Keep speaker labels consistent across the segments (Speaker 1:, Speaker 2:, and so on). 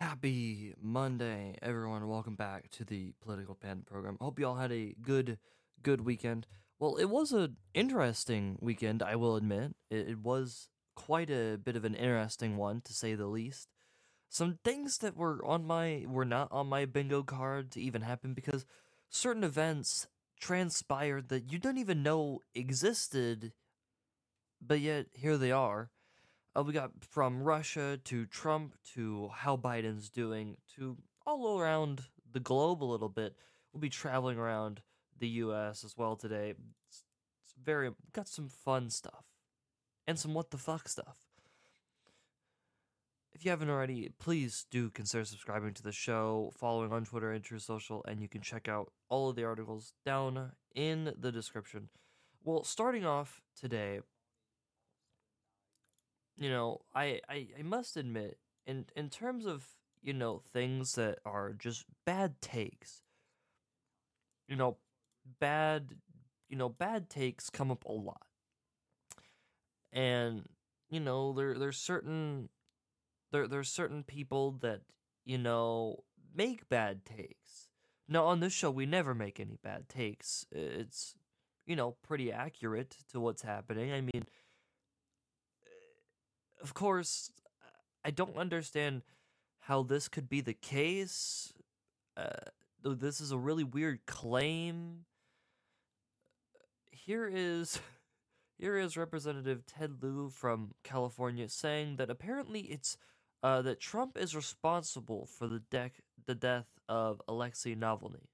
Speaker 1: Happy Monday, everyone. Welcome back to the Political Panda program. Hope you all had a good, good weekend. Well, it was an interesting weekend, I will admit. It, it was quite a bit of an interesting one, to say the least. Some things that were on my were not on my bingo card to even happen because certain events transpired that you don't even know existed, but yet here they are. Uh, we got from Russia to Trump to how Biden's doing to all around the globe a little bit. We'll be traveling around the U.S. as well today. It's, it's very got some fun stuff and some what the fuck stuff. If you haven't already, please do consider subscribing to the show, following on Twitter and Truth Social, and you can check out all of the articles down in the description. Well, starting off today, you know, I, I, I must admit, in in terms of you know things that are just bad takes, you know, bad, you know, bad takes come up a lot, and you know there there's certain there there's certain people that you know make bad takes. Now on this show we never make any bad takes. It's you know pretty accurate to what's happening. I mean of course, I don't understand how this could be the case. Uh, this is a really weird claim. Here is here is Representative Ted Lieu from California saying that apparently it's uh, that Trump is responsible for the the death of Alexei Navalny.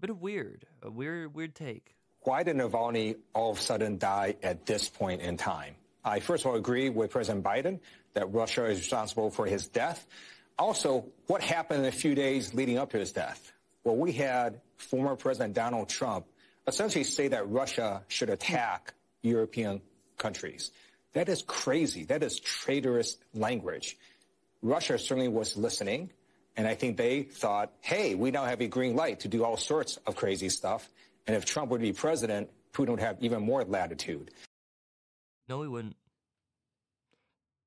Speaker 1: Bit of weird, a weird weird take.
Speaker 2: Why did Navalny all of a sudden die at this point in time? I first of all agree with President Biden that Russia is responsible for his death. Also, what happened in the few days leading up to his death? Well, we had former President Donald Trump essentially say that Russia should attack European countries. That is crazy. That is traitorous language. Russia certainly was listening, and I think they thought, hey, we now have a green light to do all sorts of crazy stuff. And if Trump were to be president, Putin would have even more latitude.
Speaker 1: No, he wouldn't.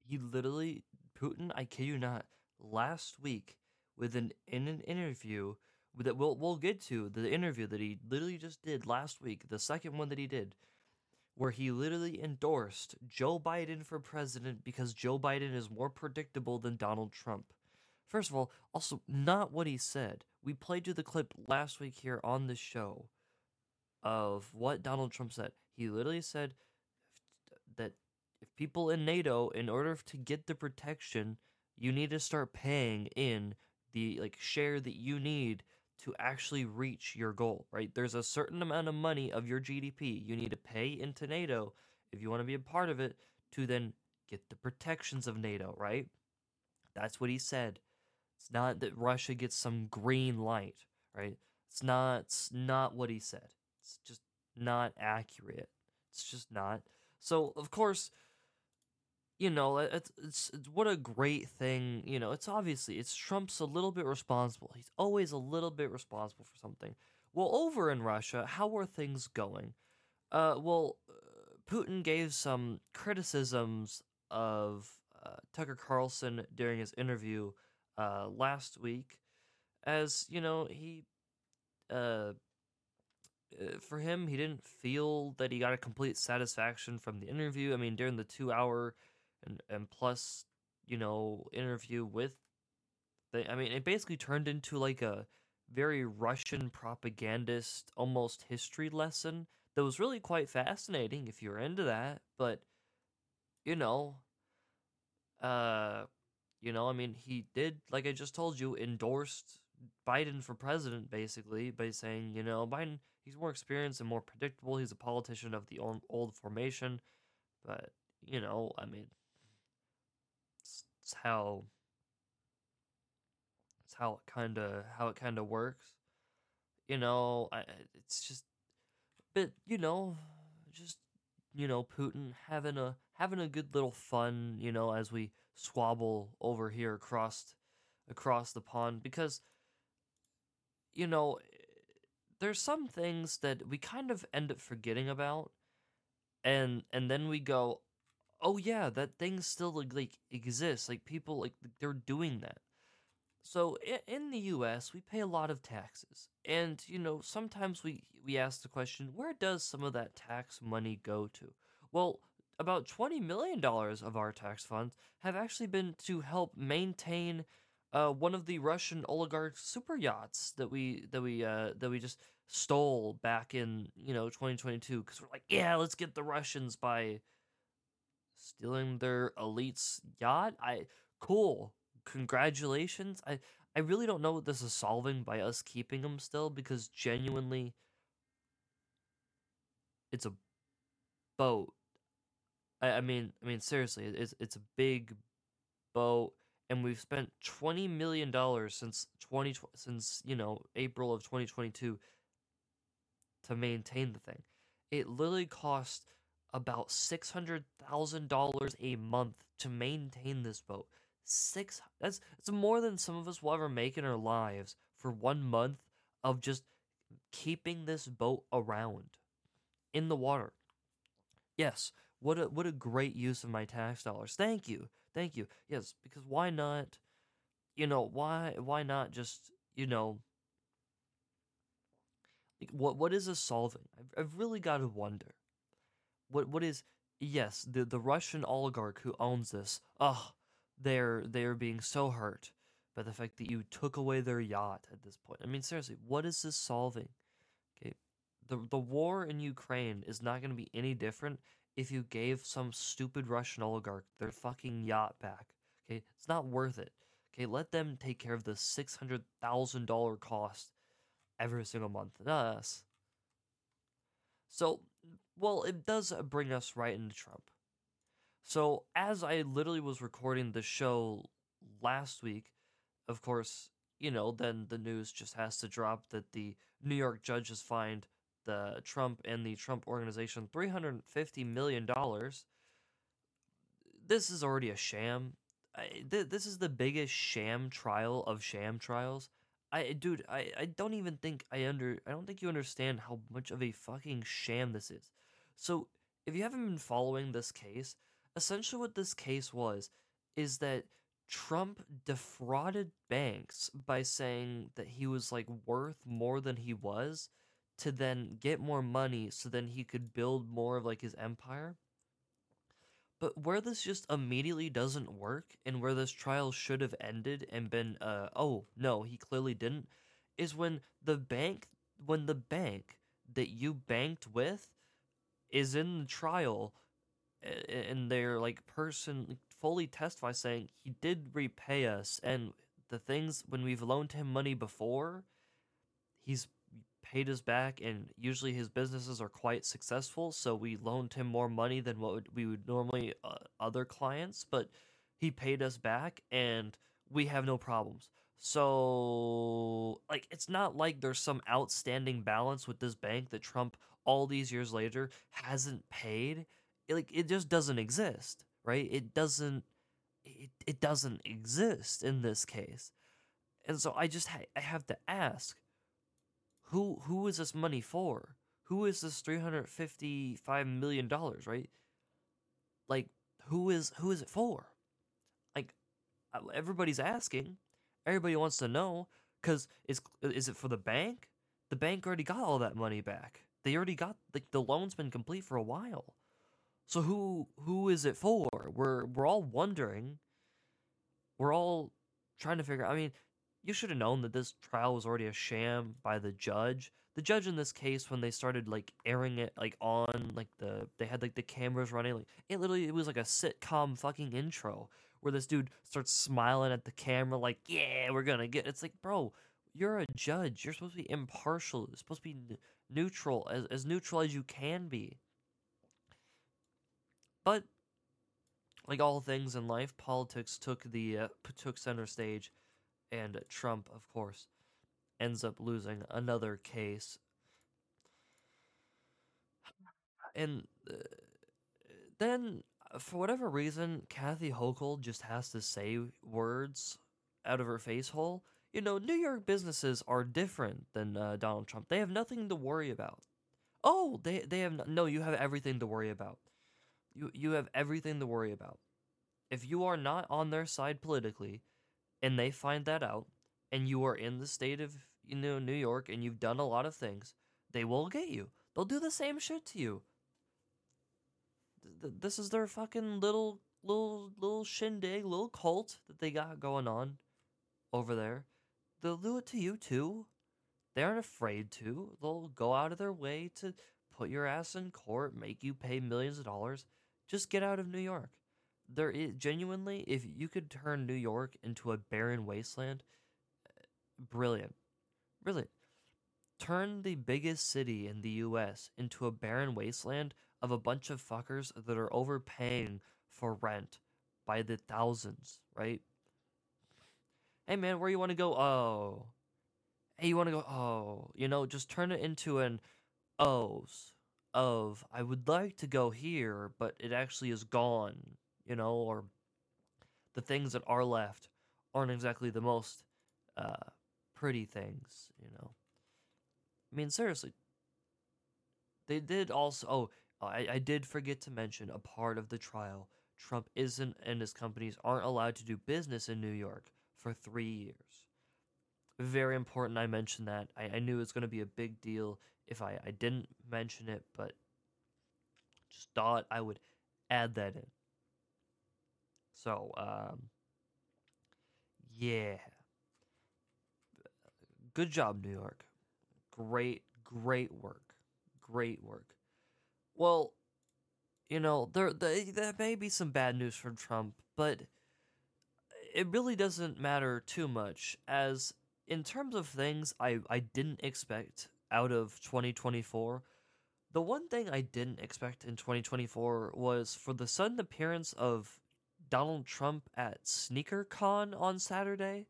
Speaker 1: He literally, Putin, I kid you not, last week with an in an interview that we'll we'll get to the interview that he literally just did last week, the second one that he did, where he literally endorsed Joe Biden for president because Joe Biden is more predictable than Donald Trump. First of all, also not what he said. We played you the clip last week here on the show of what Donald Trump said. He literally said if people in NATO, in order to get the protection, you need to start paying in the like share that you need to actually reach your goal, right? There's a certain amount of money of your GDP you need to pay into NATO if you want to be a part of it to then get the protections of NATO, right? That's what he said. It's not that Russia gets some green light, right? It's not it's not what he said. It's just not accurate. It's just not. So of course, you know, it's, it's, it's what a great thing. You know, it's obviously it's Trump's a little bit responsible. He's always a little bit responsible for something. Well, over in Russia, how are things going? Uh, well, Putin gave some criticisms of uh, Tucker Carlson during his interview uh, last week, as you know, he uh, uh, for him, he didn't feel that he got a complete satisfaction from the interview. I mean, during the two hour and, and plus, you know, interview with the, I mean, it basically turned into like a very Russian propagandist, almost history lesson that was really quite fascinating if you're into that. But, you know, uh, you know, I mean, he did, like I just told you, endorsed Biden for president basically by saying, you know, Biden he's more experienced and more predictable. He's a politician of the old, old formation, but you know, I mean, it's, how it's how it kind of how it kind of works. You know, I, it's just, but you know, just you know, Putin having a having a good little fun, you know, as we squabble over here across across the pond because you know there's some things that we kind of end up forgetting about and and then we go oh yeah, that thing still like, like exists. Like people like they're doing that. So in the U.S., we pay a lot of taxes, and you know sometimes we we ask the question, where does some of that tax money go to? Well, about twenty million dollars of our tax funds have actually been to help maintain uh, one of the Russian oligarch super yachts that we that we uh, that we just stole back in you know 2022 because we're like, yeah, let's get the Russians by stealing their elite's yacht. I cool congratulations. I I really don't know what this is solving by us keeping him still because genuinely it's a boat. I, I mean I mean seriously, it's it's a big boat and we've spent 20 million dollars since 20 since, you know, April of 2022 to maintain the thing. It literally cost about $600,000 a month to maintain this boat. Six that's it's more than some of us will ever make in our lives for one month of just keeping this boat around in the water. Yes what a what a great use of my tax dollars. Thank you thank you. Yes because why not you know why why not just you know like what what is this solving i've, I've really got to wonder what what is yes the the russian oligarch who owns this oh they're they're being so hurt by the fact that you took away their yacht at this point. I mean, seriously, what is this solving? Okay, the the war in Ukraine is not going to be any different if you gave some stupid Russian oligarch their fucking yacht back. Okay, it's not worth it. Okay, let them take care of the six hundred thousand dollar cost every single month, not us. So, well, it does uh, bring us right into Trump. So, as I literally was recording the show last week, of course, you know, then the news just has to drop that the New York judges fined the Trump and the Trump organization $350 million. This is already a sham. I, th- this is the biggest sham trial of sham trials. I dude, I, I don't even think I under I don't think you understand how much of a fucking sham this is. So, if you haven't been following this case, essentially what this case was is that Trump defrauded banks by saying that he was like worth more than he was to then get more money so then he could build more of like his empire. But where this just immediately doesn't work and where this trial should have ended and been uh oh no, he clearly didn't is when the bank when the bank that you banked with is in the trial and their like person fully testify saying he did repay us and the things when we've loaned him money before he's paid us back and usually his businesses are quite successful so we loaned him more money than what we would normally uh, other clients but he paid us back and we have no problems so like it's not like there's some outstanding balance with this bank that Trump all these years later hasn't paid like it just doesn't exist, right? It doesn't it, it doesn't exist in this case. And so I just ha- I have to ask who who is this money for? Who is this 355 million dollars, right? Like who is who is it for? Like everybody's asking. Everybody wants to know cuz is is it for the bank? The bank already got all that money back. They already got like the loan's been complete for a while. So who who is it for? We're we're all wondering. We're all trying to figure. I mean, you should have known that this trial was already a sham by the judge. The judge in this case, when they started like airing it like on like the they had like the cameras running, like it literally it was like a sitcom fucking intro where this dude starts smiling at the camera like, yeah, we're gonna get. It's like, bro, you're a judge. You're supposed to be impartial. You're supposed to be n- neutral, as as neutral as you can be. But like all things in life, politics took the uh, took center stage, and Trump, of course, ends up losing another case. And uh, then, for whatever reason, Kathy Hochul just has to say words out of her face hole. You know, New York businesses are different than uh, Donald Trump. They have nothing to worry about. Oh, they they have no, no. You have everything to worry about you you have everything to worry about. If you are not on their side politically, and they find that out, and you are in the state of you know New York and you've done a lot of things, they will get you. They'll do the same shit to you. Th- This is their fucking little little little shindig, little cult that they got going on over there. They'll do it to you too. They aren't afraid to. They'll go out of their way to put your ass in court, make you pay millions of dollars. Just get out of New York. There is genuinely, if you could turn New York into a barren wasteland, eh, brilliant. Brilliant. Turn the biggest city in the US into a barren wasteland of a bunch of fuckers that are overpaying for rent by the thousands, right? Hey man, where you want to go? Oh. Hey, you want to go? Oh. You know, just turn it into an O's of I would like to go here, but it actually is gone, you know, or the things that are left aren't exactly the most uh, pretty things, you know. I mean, seriously, they did also. Oh, I, I did forget to mention a part of the trial. Trump isn't and his companies aren't allowed to do business in New York for three years. Very important I mentioned that. I, I knew it was going to be a big deal if I, I didn't mention it, but just thought I would add that in. So, um, yeah. Good job, New York. Great, great work. Great work. Well, you know, there, there there may be some bad news from Trump, but it really doesn't matter too much as in terms of things I, I didn't expect out of 2024 the one thing i didn't expect in 2024 was for the sudden appearance of donald trump at sneakercon on saturday?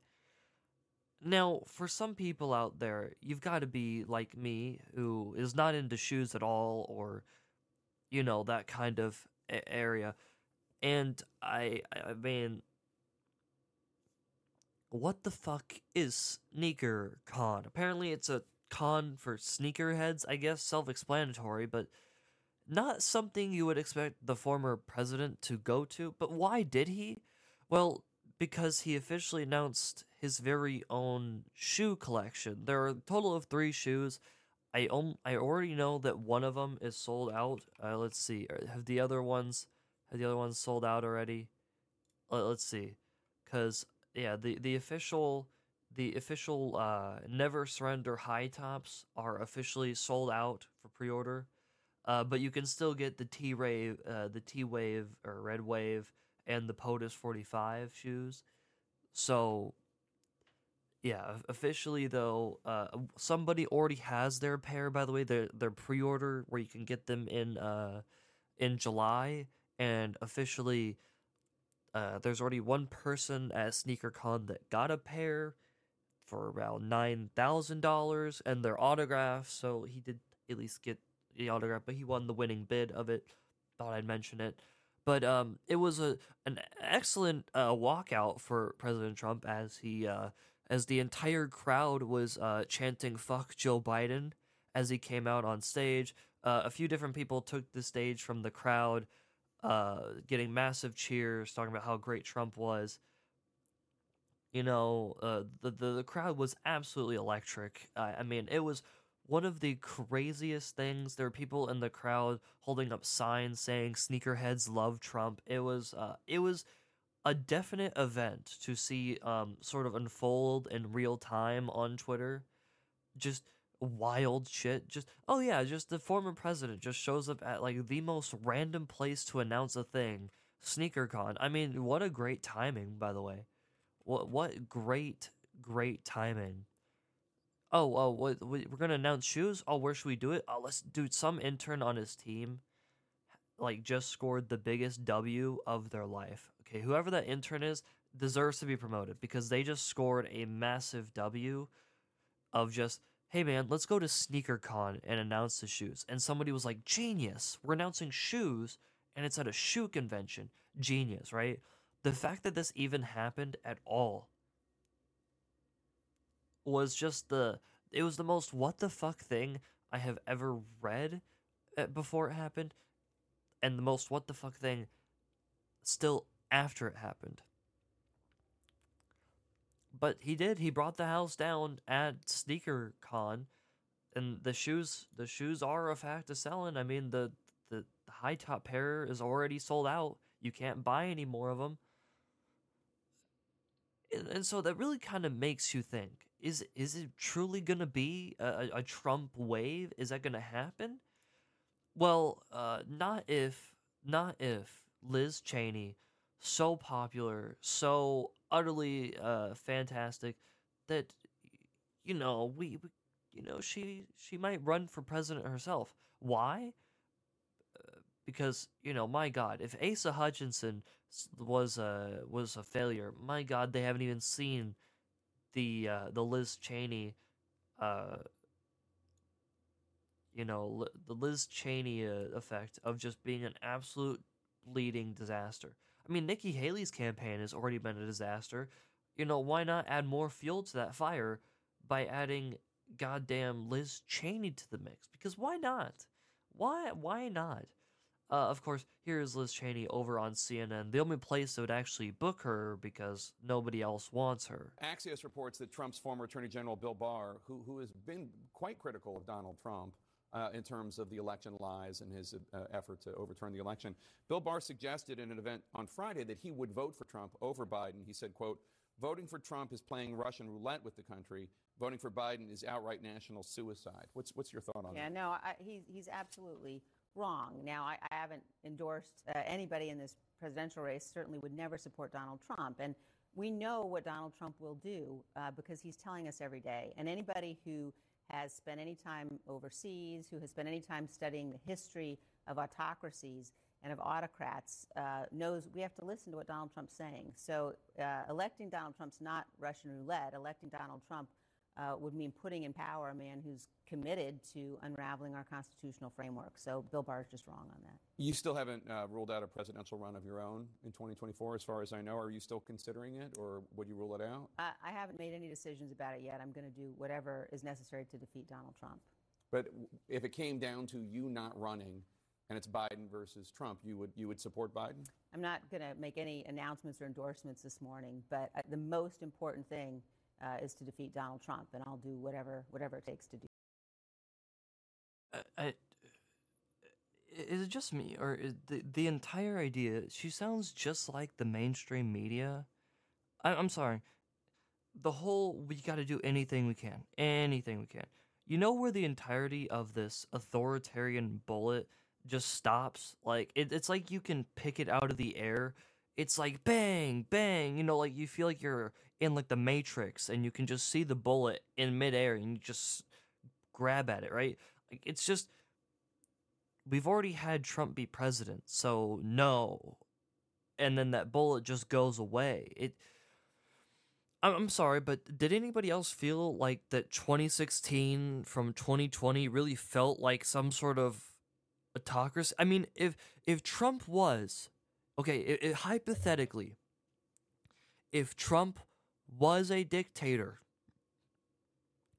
Speaker 1: Now for some people out there you've got to be like me who is not into shoes at all or you know that kind of a- area. And i i mean what the fuck is sneaker con apparently it's a con for sneakerheads i guess self-explanatory but not something you would expect the former president to go to but why did he? Well because he officially announced his very own shoe collection. There are a total of three shoes. I om- i already know that one of them is sold out. Uh, let's see uh, have the other ones have the other ones sold out already? Let- let's see because yeah the the official the official uh never surrender high tops are officially sold out for pre-order uh but you can still get the t rave uh the t wave or red wave and the potus 45 shoes so yeah officially though uh somebody already has their pair by the way their their pre-order where you can get them in uh in july and officially uh, there's already one person at SneakerCon that got a pair for around nine thousand dollars, and their autograph. So he did at least get the autograph, but he won the winning bid of it. Thought I'd mention it, but um, it was a an excellent uh, walkout for President Trump as he uh, as the entire crowd was uh, chanting "fuck Joe Biden" as he came out on stage. Uh, a few different people took the stage from the crowd uh, getting massive cheers, talking about how great Trump was. You know, uh, the, the the crowd was absolutely electric. I I mean, it was one of the craziest things. There were people in the crowd holding up signs saying "Sneakerheads love Trump." It was uh, it was a definite event to see um, sort of unfold in real time on Twitter. Just wild shit. Just oh yeah, just the former president just shows up at like the most random place to announce a thing. SneakerCon. I mean, what a great timing, by the way. What what great great timing. Oh oh, what, we- we're gonna announce shoes. Oh, where should we do it? Oh, let's do some intern on his team. Like just scored the biggest W of their life. Okay, whoever that intern is deserves to be promoted because they just scored a massive W of just hey man, let's go to SneakerCon and announce the shoes. And somebody was like, genius, we're announcing shoes and it's at a shoe convention. Genius, right? The fact that this even happened at all was just the, it was the most what the fuck thing I have ever read uh, before it happened. and the most what the fuck thing still after it happened. But he did. He brought the house down at Sneaker Con, and the shoes the shoes are a fact of selling. I mean the the high top pair is already sold out. You can't buy any more of them. And, and so that really kind of makes you think: is is it truly gonna be a, a Trump wave? Is that gonna happen? Well, uh, not if not if Liz Cheney, so popular, so utterly uh, fantastic, that you know we, we, you know she she might run for president herself. Why? Because you know, my God, if Asa Hutchinson was a was a failure, my God, they haven't even seen the uh, the Liz Cheney, uh, you know, the Liz Cheney uh, effect of just being an absolute bleeding disaster. I mean, Nikki Haley's campaign has already been a disaster. You know, why not add more fuel to that fire by adding goddamn Liz Cheney to the mix? Because why not? Why why not? Uh, of course, here is Liz Cheney over on CNN, the only place that would actually book her because nobody else wants her.
Speaker 3: Axios reports that Trump's former Attorney General Bill Barr, who, who has been quite critical of Donald Trump, uh, in terms of the election lies and his uh, effort to overturn the election. Bill Barr suggested in an event on Friday that he would vote for Trump over Biden. He said, quote, voting for Trump is playing Russian roulette with the country. Voting for Biden is outright national suicide. What's, what's your thought on
Speaker 4: yeah,
Speaker 3: that?
Speaker 4: Yeah, no, I, he's, he's absolutely wrong. Now, I, I haven't endorsed uh, anybody in this presidential race, certainly would never support Donald Trump. And we know what Donald Trump will do uh, because he's telling us every day. And anybody who has spent any time overseas, who has spent any time studying the history of autocracies and of autocrats, uh, knows we have to listen to what Donald Trump's saying. So uh, electing Donald Trump's not Russian roulette. Electing Donald Trump uh, would mean putting in power a man who's committed to unraveling our constitutional framework. So Bill Barr is just wrong on that.
Speaker 3: You still haven't uh, ruled out a presidential run of your own in 2024, as far as I know. Are you still considering it, or would you rule it out?
Speaker 4: I, I haven't made any decisions about it yet. I'm going to do whatever is necessary to defeat Donald Trump.
Speaker 3: But if it came down to you not running, and it's Biden versus Trump, you would you would support Biden?
Speaker 4: I'm not going to make any announcements or endorsements this morning, but uh, the most important thing uh, is to defeat Donald Trump, and I'll do whatever whatever it takes to do.
Speaker 1: I, I, is it just me, or the the entire idea? She sounds just like the mainstream media. I, I'm sorry. The whole we got to do anything we can, anything we can. You know where the entirety of this authoritarian bullet just stops? Like it, it's like you can pick it out of the air. It's like bang, bang. You know, like you feel like you're in like the Matrix, and you can just see the bullet in midair, and you just grab at it, right? Like it's just we've already had Trump be president, so no. And then that bullet just goes away. It I'm, sorry, but did anybody else feel like that 2016 from 2020 really felt like some sort of autocracy? I mean, if if Trump was okay, it, it, hypothetically, if Trump was a dictator,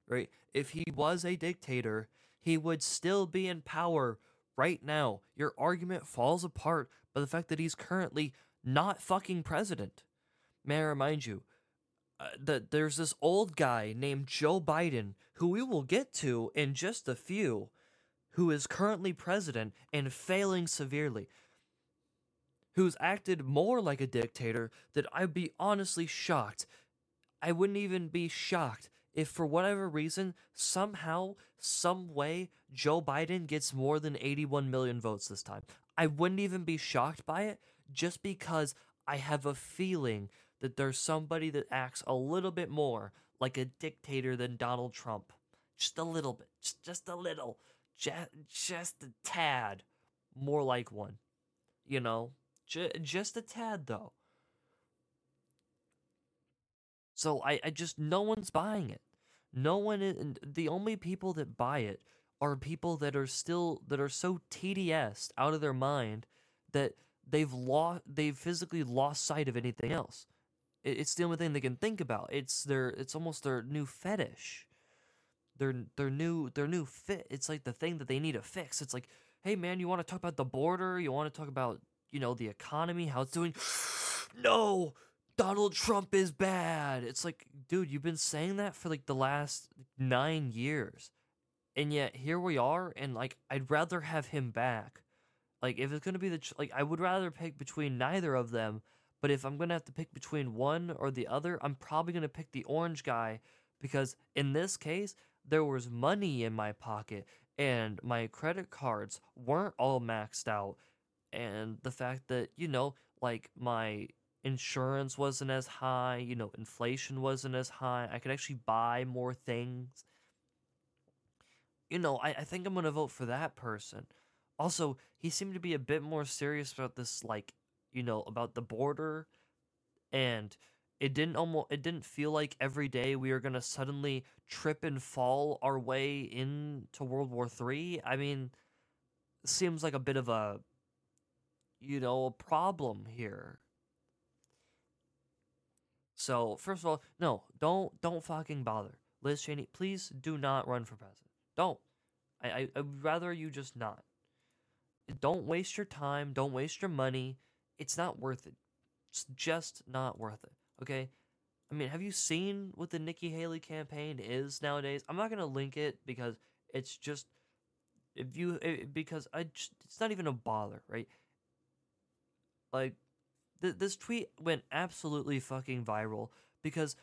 Speaker 1: right? If he was a dictator, he would still be in power right now. Your argument falls apart by the fact that he's currently not fucking president. May I remind you uh, that there's this old guy named Joe Biden, who we will get to in just a few, who is currently president and failing severely. Who's acted more like a dictator that I'd be honestly shocked. I wouldn't even be shocked if for whatever reason, somehow, some way, Joe Biden gets more than 81 million votes this time. I wouldn't even be shocked by it just because I have a feeling that there's somebody that acts a little bit more like a dictator than Donald Trump. Just a little bit. Just, just a little. Just, just a tad more like one. You know? J- just a tad, though. So I, I just, no one's buying it. No one is, the only people that buy it are people that are still, that are so TDS out of their mind that they've lost, they've physically lost sight of anything else. It, it's the only thing they can think about. It's their, it's almost their new fetish. Their, their new, their new fit. It's like the thing that they need to fix. It's like, hey man, you want to talk about the border? You want to talk about, you know, the economy, how it's doing? no, Donald Trump is bad. It's like, dude, you've been saying that for like the last nine years. And yet here we are, and like, I'd rather have him back. Like, if it's gonna be the, ch- like, I would rather pick between neither of them. But if I'm gonna have to pick between one or the other, I'm probably gonna pick the orange guy because in this case, there was money in my pocket and my credit cards weren't all maxed out. And the fact that, you know, like my insurance wasn't as high, you know, inflation wasn't as high, I could actually buy more things. You know, I, I think I'm gonna vote for that person. Also, he seemed to be a bit more serious about this, like, you know, about the border and it didn't almost it didn't feel like every day we were gonna suddenly trip and fall our way into World War Three. I mean, seems like a bit of a you know a problem here. So first of all, no, don't don't fucking bother, Liz Cheney. Please do not run for president. Don't. I I I'd rather you just not. Don't waste your time. Don't waste your money. It's not worth it. It's just not worth it. Okay. I mean, have you seen what the Nikki Haley campaign is nowadays? I'm not gonna link it because it's just if you it, because I just, it's not even a bother, right? Like th- this tweet went absolutely fucking viral because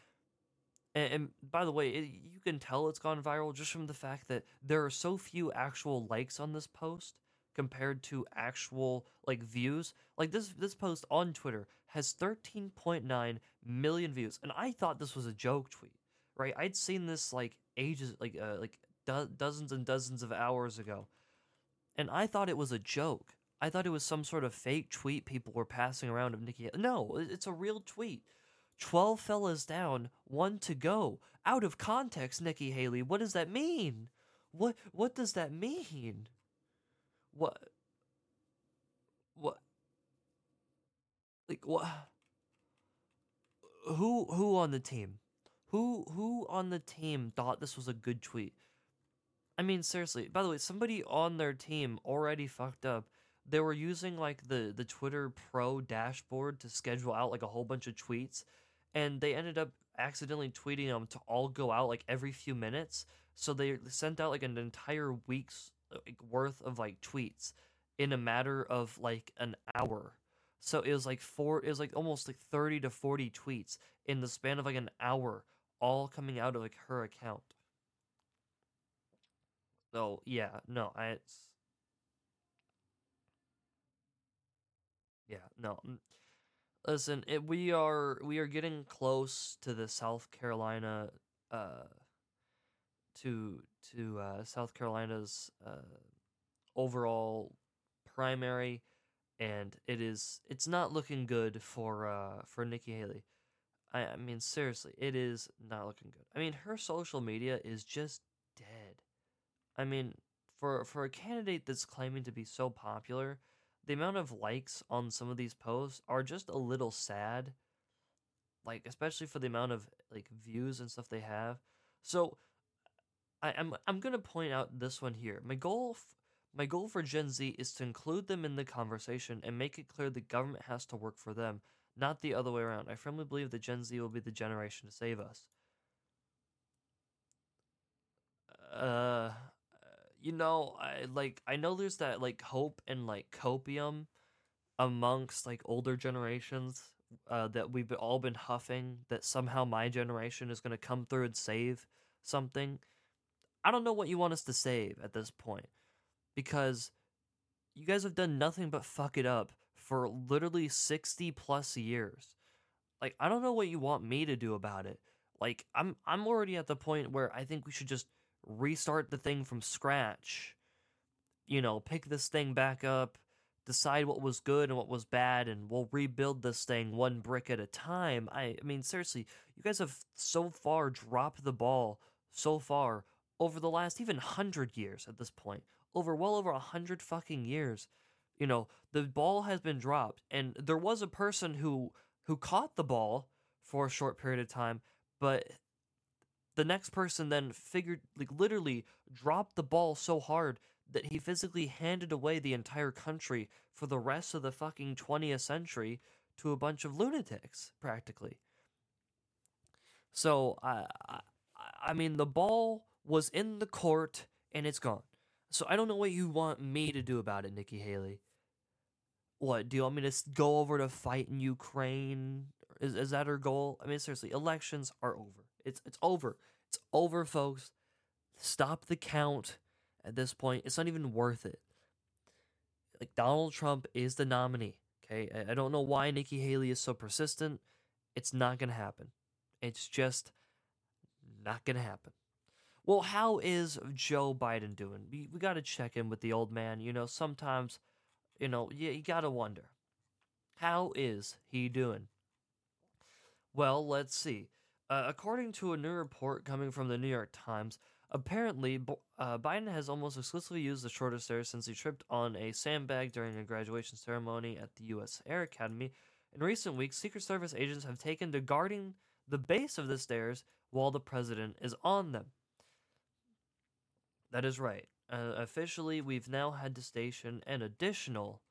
Speaker 1: and, and by the way, it, you can tell it's gone viral just from the fact that there are so few actual likes on this post compared to actual like views. Like this this post on Twitter has 13.9 million views, and I thought this was a joke tweet. Right? I'd seen this like ages like uh, like do- dozens and dozens of hours ago. And I thought it was a joke. I thought it was some sort of fake tweet people were passing around of Nikki. No, it's a real tweet. 12 fellas down, one to go. Out of context, Nikki Haley. What does that mean? What what does that mean? What what like what who who on the team? Who who on the team thought this was a good tweet? I mean seriously, by the way, somebody on their team already fucked up. They were using like the the Twitter Pro dashboard to schedule out like a whole bunch of tweets and they ended up accidentally tweeting them to all go out like every few minutes. So they sent out like an entire week's worth of like tweets in a matter of like an hour. So it was like four, it was like almost like 30 to 40 tweets in the span of like an hour, all coming out of like her account. So yeah, no, I, it's, yeah, no. mm, Listen, it, we are we are getting close to the South Carolina, uh, to to uh, South Carolina's uh, overall primary, and it is it's not looking good for uh for Nikki Haley. I I mean seriously, it is not looking good. I mean her social media is just dead. I mean for for a candidate that's claiming to be so popular the amount of likes on some of these posts are just a little sad like especially for the amount of like views and stuff they have. So I, i'm i'm gonna point out this one here. My goal f- my goal for gen z is to include them in the conversation and make it clear the government has to work for them not the other way around. I firmly believe that gen z will be the generation to save us. Uh you know i like i know there's that like hope and like copium amongst like older generations uh, that we've all been huffing that somehow my generation is going to come through and save something. I don't know what you want us to save at this point because you guys have done nothing but fuck it up for literally 60 plus years. Like i don't know what you want me to do about it. Like i'm i'm already at the point where i think we should just restart the thing from scratch. You know, pick this thing back up, decide what was good and what was bad, and we'll rebuild this thing one brick at a time. I, I mean, seriously, you guys have so far dropped the ball so far over the last even hundred years at this point. Over well over a hundred fucking years. You know, the ball has been dropped, and there was a person who who caught the ball for a short period of time, but the next person then figured like literally dropped the ball so hard that he physically handed away the entire country for the rest of the fucking 20th century to a bunch of lunatics, practically. So, I, I, I mean, the ball was in the court and it's gone. So I don't know what you want me to do about it, Nikki Haley. What do you want me to go over to fight in Ukraine? Is is that her goal? I mean, seriously, elections are over. It's it's over. It's over, folks. Stop the count at this point. It's not even worth it. Like Donald Trump is the nominee. Okay, I, I don't know why Nikki Haley is so persistent. It's not gonna happen. It's just not gonna happen. Well, how is Joe Biden doing? We, we got to check in with the old man. You know, sometimes, you know, you, you got to wonder. How is he doing? Well, let's see. Uh, according to a new report coming from the New York Times, apparently uh, Biden has almost exclusively used the shorter stairs since he tripped on a sandbag during a graduation ceremony at the U.S. Air Academy. In recent weeks, Secret Service agents have taken to guarding the base of the stairs while the president is on them. That is right. Uh, officially, we've now had to station an additional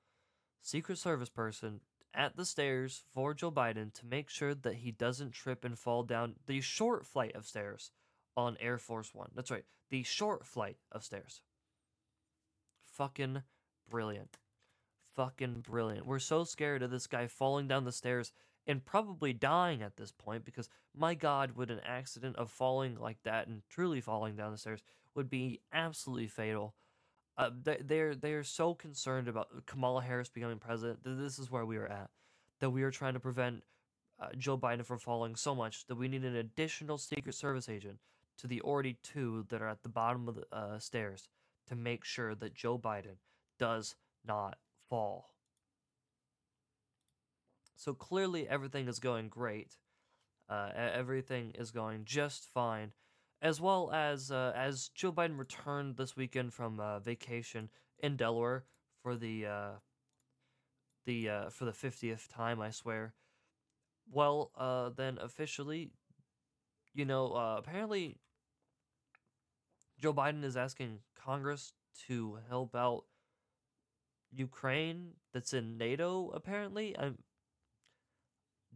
Speaker 1: Secret Service person at the stairs for Joe Biden to make sure that he doesn't trip and fall down the short flight of stairs on Air Force One. That's right, the short flight of stairs. Fucking brilliant. Fucking brilliant. We're so scared of this guy falling down the stairs and probably dying at this point because, my God, would an accident of falling like that and truly falling down the stairs would be absolutely fatal. Uh, they- they're they're so concerned about Kamala Harris becoming president. that This is where we are at. That we are trying to prevent uh, Joe Biden from falling so much that we need an additional Secret Service agent to the already two that are at the bottom of the uh, stairs to make sure that Joe Biden does not fall. So clearly everything is going great. Uh, everything is going just fine, as well as uh, as Joe Biden returned this weekend from uh, vacation in Delaware for the uh, the uh, for the fiftieth time, I swear. Well, uh, then officially, you know, uh, apparently, Joe Biden is asking Congress to help out Ukraine that's in NATO. Apparently, I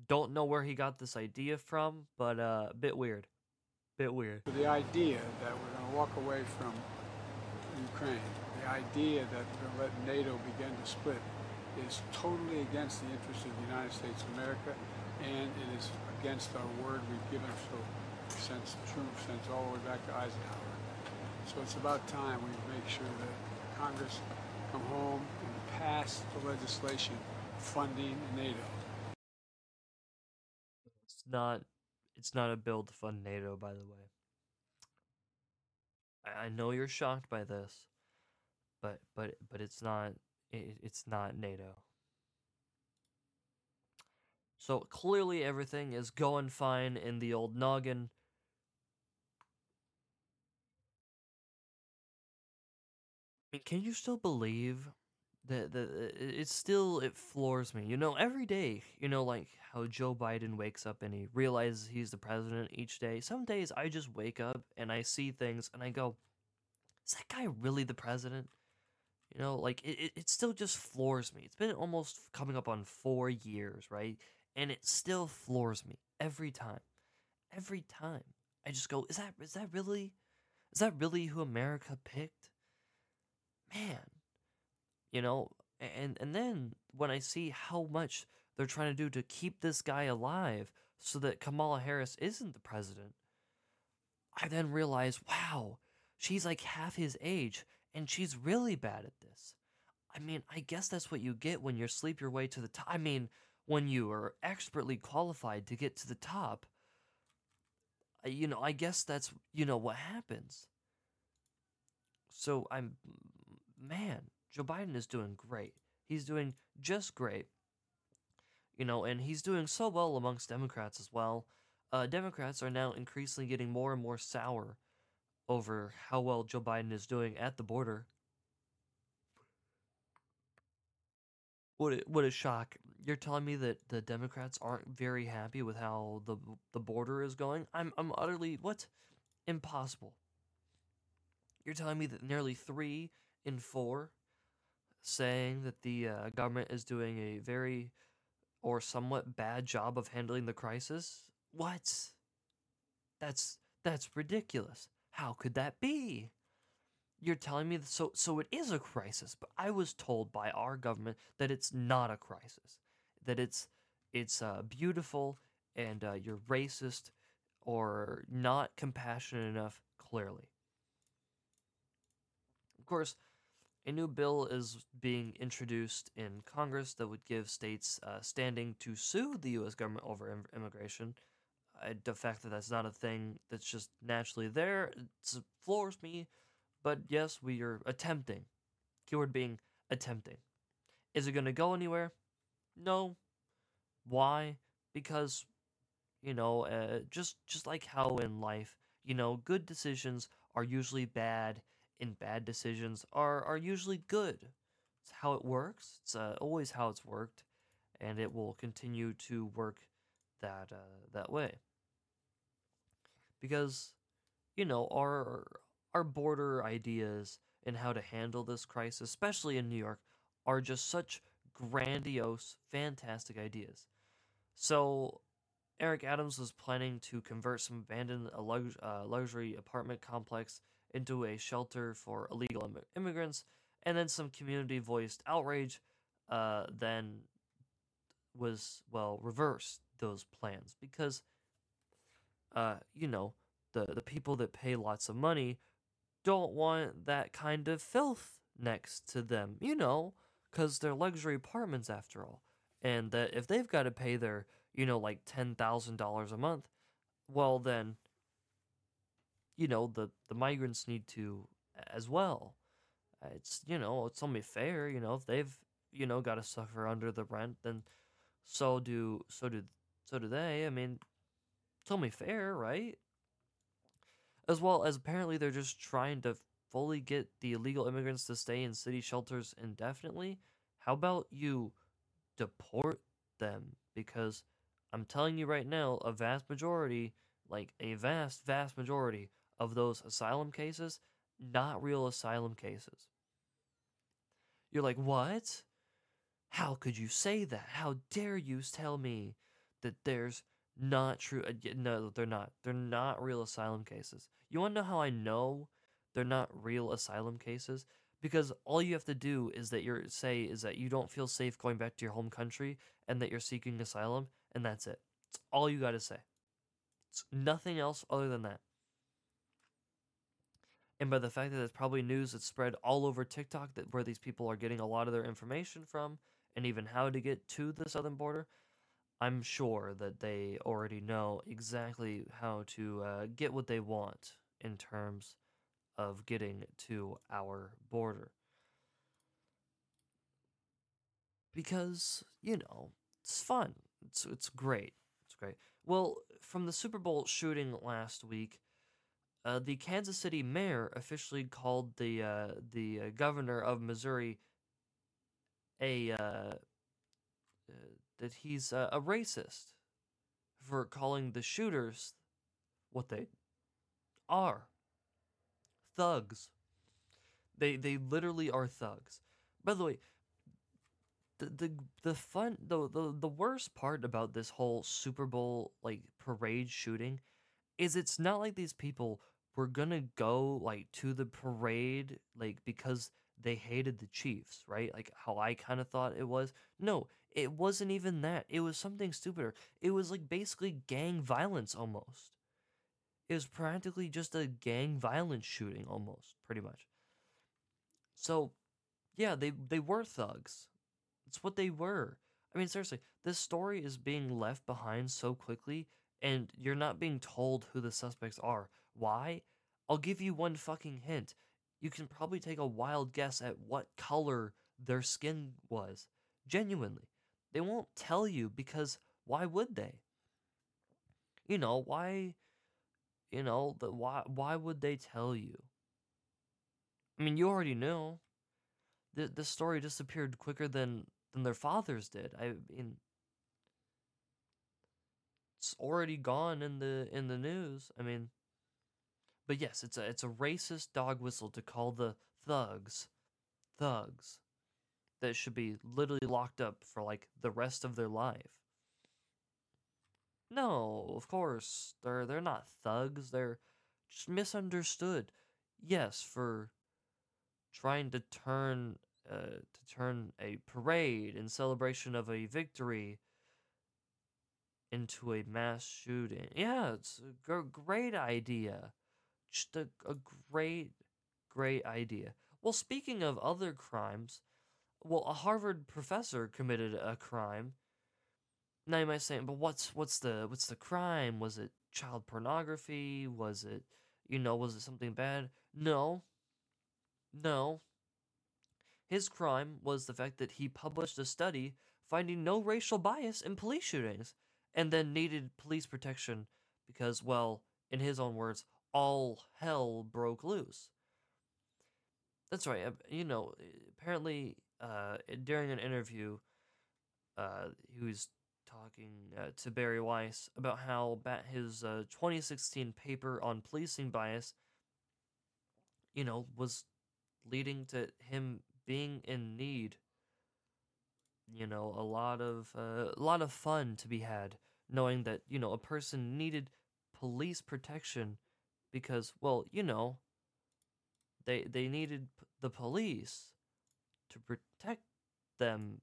Speaker 1: don't know where he got this idea from, but a bit weird, bit weird.
Speaker 5: The idea that we're going to walk away from Ukraine, the idea that we're going to let NATO begin to split, is totally against the interests of the United States of America, and it is against our word we've given so since troops since all the way back to Eisenhower. So it's about time we make sure that Congress come home and pass the legislation funding NATO.
Speaker 1: It's not. It's not a bill to fund NATO, by the way. I, I know you're shocked by this, but but but it's not. It, it's not NATO. So clearly everything is going fine in the old noggin. I mean, can you still believe that that uh, it- it's still it floors me. You know, every day, you know, like how Joe Biden wakes up and he realizes he's the president each day. Some days I just wake up and I see things and I go, "Is that guy really the president?" You know, like it, it, it still just floors me. It's been almost coming up on four years, right? And it still floors me every time. Every time. I just go, is that is that really is that really who America picked? Man. You know, and and then when I see how much they're trying to do to keep this guy alive so that Kamala Harris isn't the president, I then realize, wow, she's like half his age and she's really bad at this. I mean, I guess that's what you get when you sleep your way to the top. I mean, when you are expertly qualified to get to the top. You know, I guess that's, you know, what happens. So I'm, man, Joe Biden is doing great. He's doing just great. You know, and he's doing so well amongst Democrats as well. Uh, Democrats are now increasingly getting more and more sour over how well Joe Biden is doing at the border. What a, what a shock! You're telling me that the Democrats aren't very happy with how the the border is going? I'm I'm utterly what impossible. You're telling me that nearly three in four, saying that the uh, government is doing a very or somewhat bad job of handling the crisis. What? That's that's ridiculous. How could that be? You're telling me that so so it is a crisis, but I was told by our government that it's not a crisis. That it's it's uh, beautiful and uh, you're racist or not compassionate enough clearly. Of course, a new bill is being introduced in Congress that would give states uh, standing to sue the U.S. government over Im- immigration. Uh, the fact that that's not a thing that's just naturally there it floors me. But yes, we are attempting. Keyword being attempting. Is it going to go anywhere? No. Why? Because, you know, uh, just just like how in life, you know, good decisions are usually bad and bad decisions are are usually good. It's how it works. It's uh, always how it's worked, and it will continue to work that uh, that way. Because, you know, our our border ideas and how to handle this crisis, especially in New York, are just such grandiose, fantastic ideas. So, Eric Adams was planning to convert some abandoned uh, uh, luxury apartment complex into a shelter for illegal Im- immigrants, and then some community voiced outrage. Uh, then was well reversed those plans because, uh, you know, the the people that pay lots of money don't want that kind of filth next to them. You know, because they're luxury apartments after all, and that if they've got to pay their you know like ten thousand dollars a month, well then you know the the migrants need to as well. Uh, It's you know it's only fair. You know if they've you know got to suffer under the rent, then so do so do so do they. I mean, it's only fair, right? As well as apparently they're just trying to fully get the illegal immigrants to stay in city shelters indefinitely. How about you deport them? Because I'm telling you right now, a vast majority, like a vast, vast majority of those asylum cases, not real asylum cases. You're like, what? How could you say that? How dare you tell me that there's not true? uh, No, they're not. They're not real asylum cases. You want to know how I know they're not real asylum cases? Because all you have to do is that you're say is that you don't feel safe going back to your home country and that you're seeking asylum, and that's it. It's all you got to say. It's nothing else other than that. And by the fact that it's probably news that's spread all over TikTok that where these people are getting a lot of their information from and even how to get to the southern border, I'm sure that they already know exactly how to uh, get what they want in terms of getting to our border. Because, you know, it's fun. It's it's great. It's great. Well, from the Super Bowl shooting last week, uh, the Kansas City mayor officially called the uh, the uh, governor of Missouri a uh, uh, that he's uh, a racist for calling the shooters what they are thugs. They they literally are thugs. By the way, the the the fun the the, the worst part about this whole Super Bowl like parade shooting is it's not like these people were gonna go like to the parade like because they hated the Chiefs, right? Like how I kind of thought it was. No, it wasn't even that. It was something stupider. It was like basically gang violence almost. It was practically just a gang violence shooting almost, pretty much. So, yeah, they they were thugs. It's what they were. I mean, seriously, this story is being left behind so quickly, and you're not being told who the suspects are. Why? I'll give you one fucking hint. You can probably take a wild guess at what color their skin was. Genuinely. They won't tell you because why would they? You know, why you know, the why why would they tell you? I mean, you already know. The the story disappeared quicker than than their fathers did. I mean, it's already gone in the in the news. I mean, but yes, it's a it's a racist dog whistle to call the thugs thugs that should be literally locked up for like the rest of their life. No, of course, they're they're not thugs. They're just misunderstood. Yes, for trying to turn uh, to turn a parade in celebration of a victory into a mass shooting. Yeah, it's a g- great idea. Just a, a great, great idea. Well, speaking of other crimes, well, a Harvard professor committed a crime. Now you might say, but what's what's the what's the crime? Was it child pornography? Was it you know was it something bad? No. No. His crime was the fact that he published a study finding no racial bias in police shootings and then needed police protection because, well, in his own words, all hell broke loose. That's right. You know, apparently, uh, during an interview, uh, he was talking uh, to Bari Weiss about how his uh, 2016 paper on policing bias, you know, was leading to him being in need. You know, a lot of uh, a lot of fun to be had knowing that you know a person needed police protection because, well, you know, they they needed the police to protect them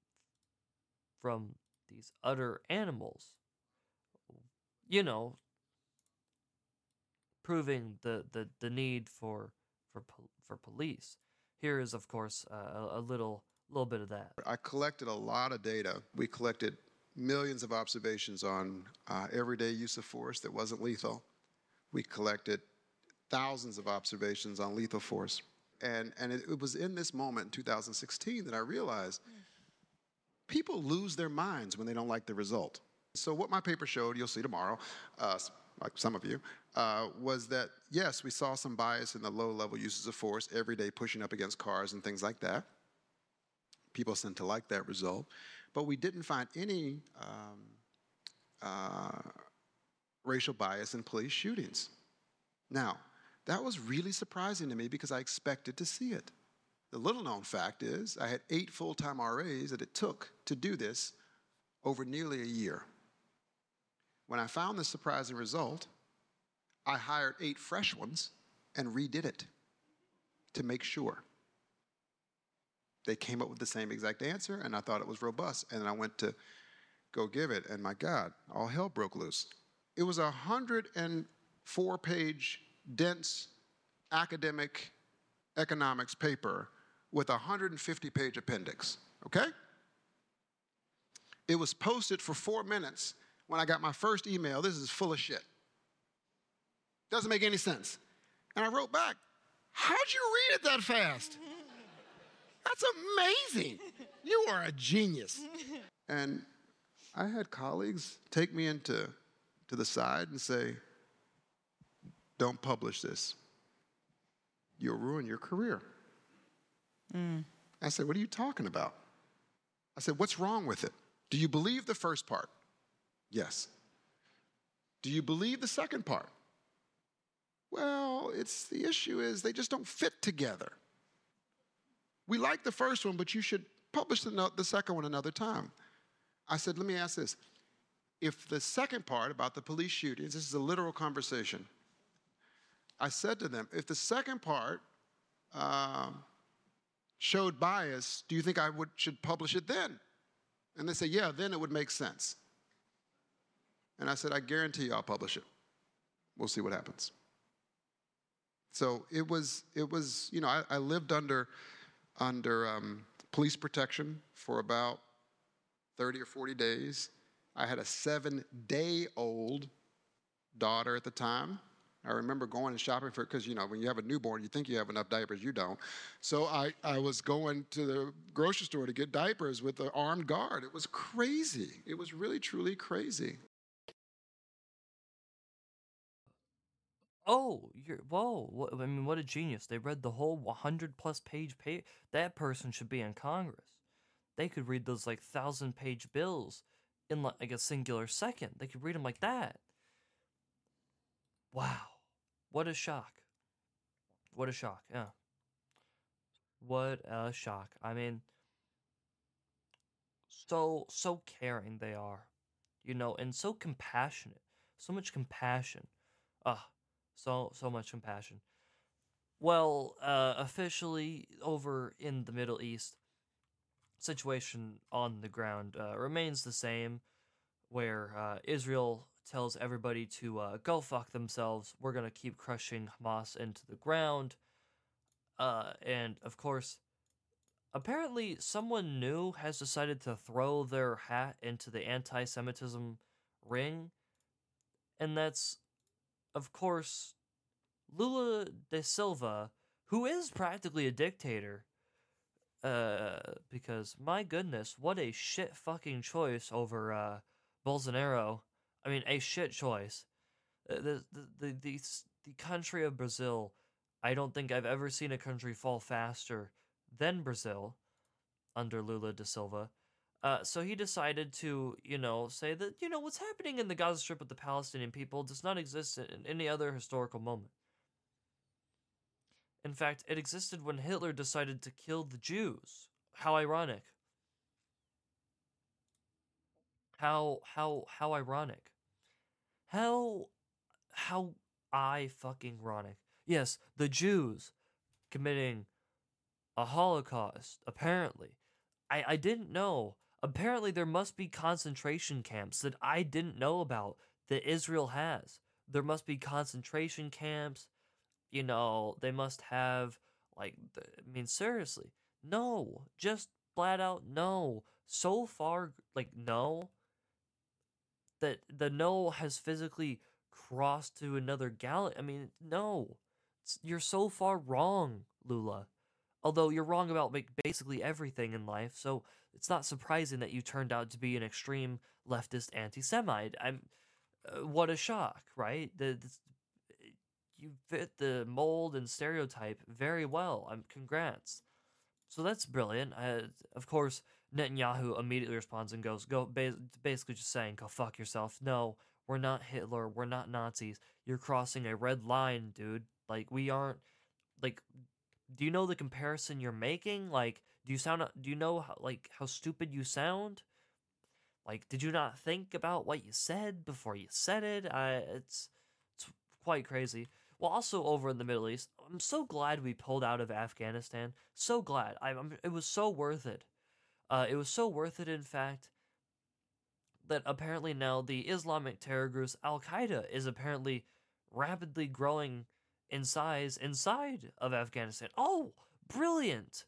Speaker 1: from these utter animals. You know, proving the, the, the need for for for police. Here is, of course, uh, a, a little little bit of that.
Speaker 6: I collected a lot of data. We collected millions of observations on uh, everyday use of force that wasn't lethal. We collected thousands of observations on lethal force. And, and it, it was in this moment in 2016 that I realized people lose their minds when they don't like the result. So, what my paper showed, you'll see tomorrow, uh, like some of you, uh, was that yes, we saw some bias in the low level uses of force, every day pushing up against cars and things like that. People seem to like that result but we didn't find any um, uh, racial bias in police shootings. Now, that was really surprising to me because I expected to see it. The little known fact is I had eight full time RAs that it took to do this over nearly a year. When I found this surprising result, I hired eight fresh ones and redid it to make sure. They came up with the same exact answer, and I thought it was robust. And then I went to go give it, and my God, all hell broke loose. It was a 104 page, dense academic economics paper with a 150 page appendix, okay? It was posted for four minutes when I got my first email. This is full of shit. Doesn't make any sense. And I wrote back, How'd you read it that fast? That's amazing. You are a genius. And I had colleagues take me into to the side and say, Don't publish this. You'll ruin your career. Mm. I said, What are you talking about? I said, What's wrong with it? Do you believe the first part? Yes. Do you believe the second part? Well, it's the issue is they just don't fit together. We like the first one, but you should publish the, the second one another time. I said, let me ask this. If the second part about the police shootings, this is a literal conversation. I said to them, if the second part uh, showed bias, do you think I would, should publish it then? And they said, yeah, then it would make sense. And I said, I guarantee you I'll publish it. We'll see what happens. So it was, it was you know, I, I lived under under um, police protection for about 30 or 40 days. I had a seven day old daughter at the time. I remember going and shopping for it, because you know when you have a newborn, you think you have enough diapers, you don't. So I, I was going to the grocery store to get diapers with an armed guard. It was crazy. It was really truly crazy.
Speaker 1: Oh, you're whoa! What, I mean, what a genius! They read the whole 100 plus page page. That person should be in Congress. They could read those like thousand page bills in like a singular second. They could read them like that. Wow, what a shock! What a shock! Yeah. What a shock. I mean, so, so caring they are, you know, and so compassionate. So much compassion. Ah, so, so much compassion. Well, uh, officially over in the Middle East, situation on the ground uh, remains the same, where uh, Israel tells everybody to uh, go fuck themselves. We're gonna keep crushing Hamas into the ground. Uh, and of course, apparently someone new has decided to throw their hat into the anti-Semitism ring, and that's, of course, Lula da Silva, who is practically a dictator. Uh, because my goodness, what a shit fucking choice over uh Bolsonaro. I mean, a shit choice. Uh, The the the the, the country of Brazil. I don't think I've ever seen a country fall faster than Brazil under Lula da Silva. Uh, so he decided to, you know, say that you know what's happening in the Gaza Strip with the Palestinian people does not exist in any other historical moment. In fact, it existed when Hitler decided to kill the Jews. How ironic. How how how ironic. How how I fucking ironic. Yes, the Jews committing a Holocaust, apparently. I, I didn't know. Apparently there must be concentration camps that I didn't know about that Israel has. There must be concentration camps you know, they must have like I mean seriously. No, just flat out no. So far like no that the null has physically crossed to another galaxy. I mean, no. It's- You're so far wrong, Lula. Although you're wrong about like basically everything in life, so it's not surprising that you turned out to be an extreme leftist anti-Semite. I'm, uh, what a shock, right? The, this- you fit the mold and stereotype very well. I'm congrats. So that's brilliant. Uh, of course, Netanyahu immediately responds and goes, "Go," basically just saying, "Go fuck yourself." No, we're not Hitler. We're not Nazis. You're crossing a red line, dude. Like we aren't. Like, do you know the comparison you're making? Like, do you sound? Do you know how, like how stupid you sound? Like, did you not think about what you said before you said it? I, it's it's quite crazy. Well, also over in the Middle East, I'm so glad we pulled out of Afghanistan. So glad. I, I'm. It was so worth it. Uh, it was so worth it, in fact, that apparently now the Islamic terror group Al Qaeda is apparently rapidly growing in size inside of Afghanistan. Oh, brilliant!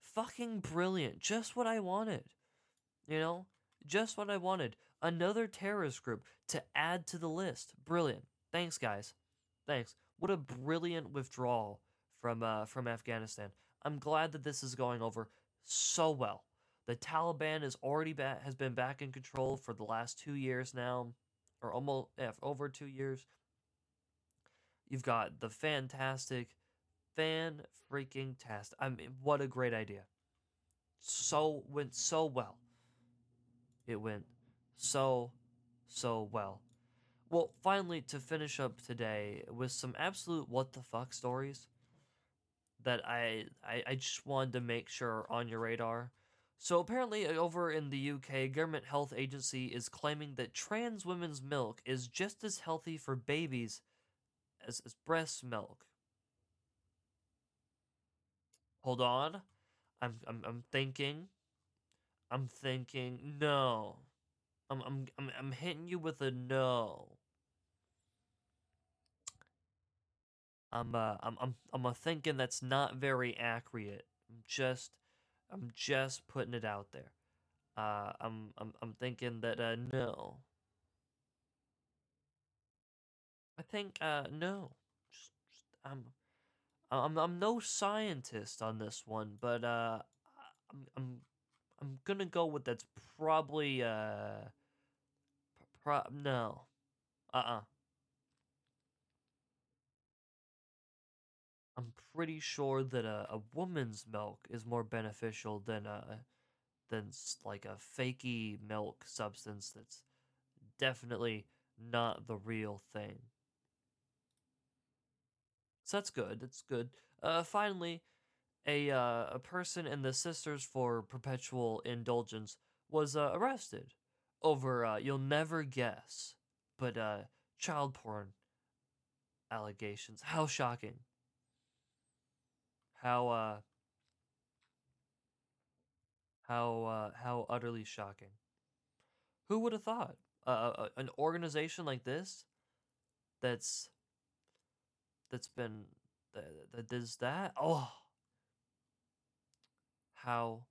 Speaker 1: Fucking brilliant. Just what I wanted. You know? Just what I wanted. Another terrorist group to add to the list. Brilliant. Thanks, guys. Thanks. What a brilliant withdrawal from uh, from Afghanistan. I'm glad that this is going over so well. The Taliban is already back has been back in control for the last two years now, or almost yeah, over two years. You've got the fantastic, fan freaking test. I mean, what a great idea! So went so well. It went so so well. Well, finally, to finish up today with some absolute what the fuck stories that I, I I just wanted to make sure on your radar. So apparently, uh, over in the UK, government health agency is claiming that trans women's milk is just as healthy for babies as, as breast milk. Hold on, I'm I'm I'm thinking. I'm thinking no. I'm I'm I'm I'm hitting you with a no. I'm uh I'm I'm I'm uh, thinking that's not very accurate. I'm just I'm just putting it out there. Uh I'm I'm I'm thinking that uh no. I think uh no. Just, just I'm I'm I'm no scientist on this one, but uh I'm I'm I'm gonna go with that's probably uh pro- no. Uh-uh. I'm pretty sure that a, a woman's milk is more beneficial than a than like a fakey milk substance that's definitely not the real thing. So that's good. That's good. Uh, finally, a uh, a person in the Sisters for Perpetual Indulgence was uh, arrested over uh, you'll never guess, but uh, child porn allegations. How shocking! How uh, how uh, how utterly shocking! Who would have thought uh, an organization like this that's that's been that, that does that? Oh, how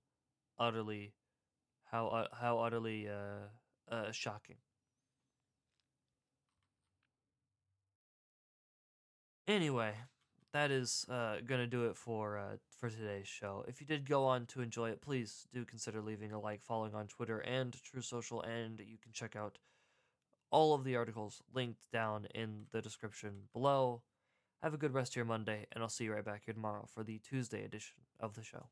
Speaker 1: utterly how uh, how utterly uh, uh, shocking. Anyway, that is uh, gonna do it for uh, for today's show. If you did go on to enjoy it, please do consider leaving a like, following on Twitter and Truth Social, and you can check out all of the articles linked down in the description below. Have a good rest of your Monday, and I'll see you right back here tomorrow for the Tuesday edition of the show.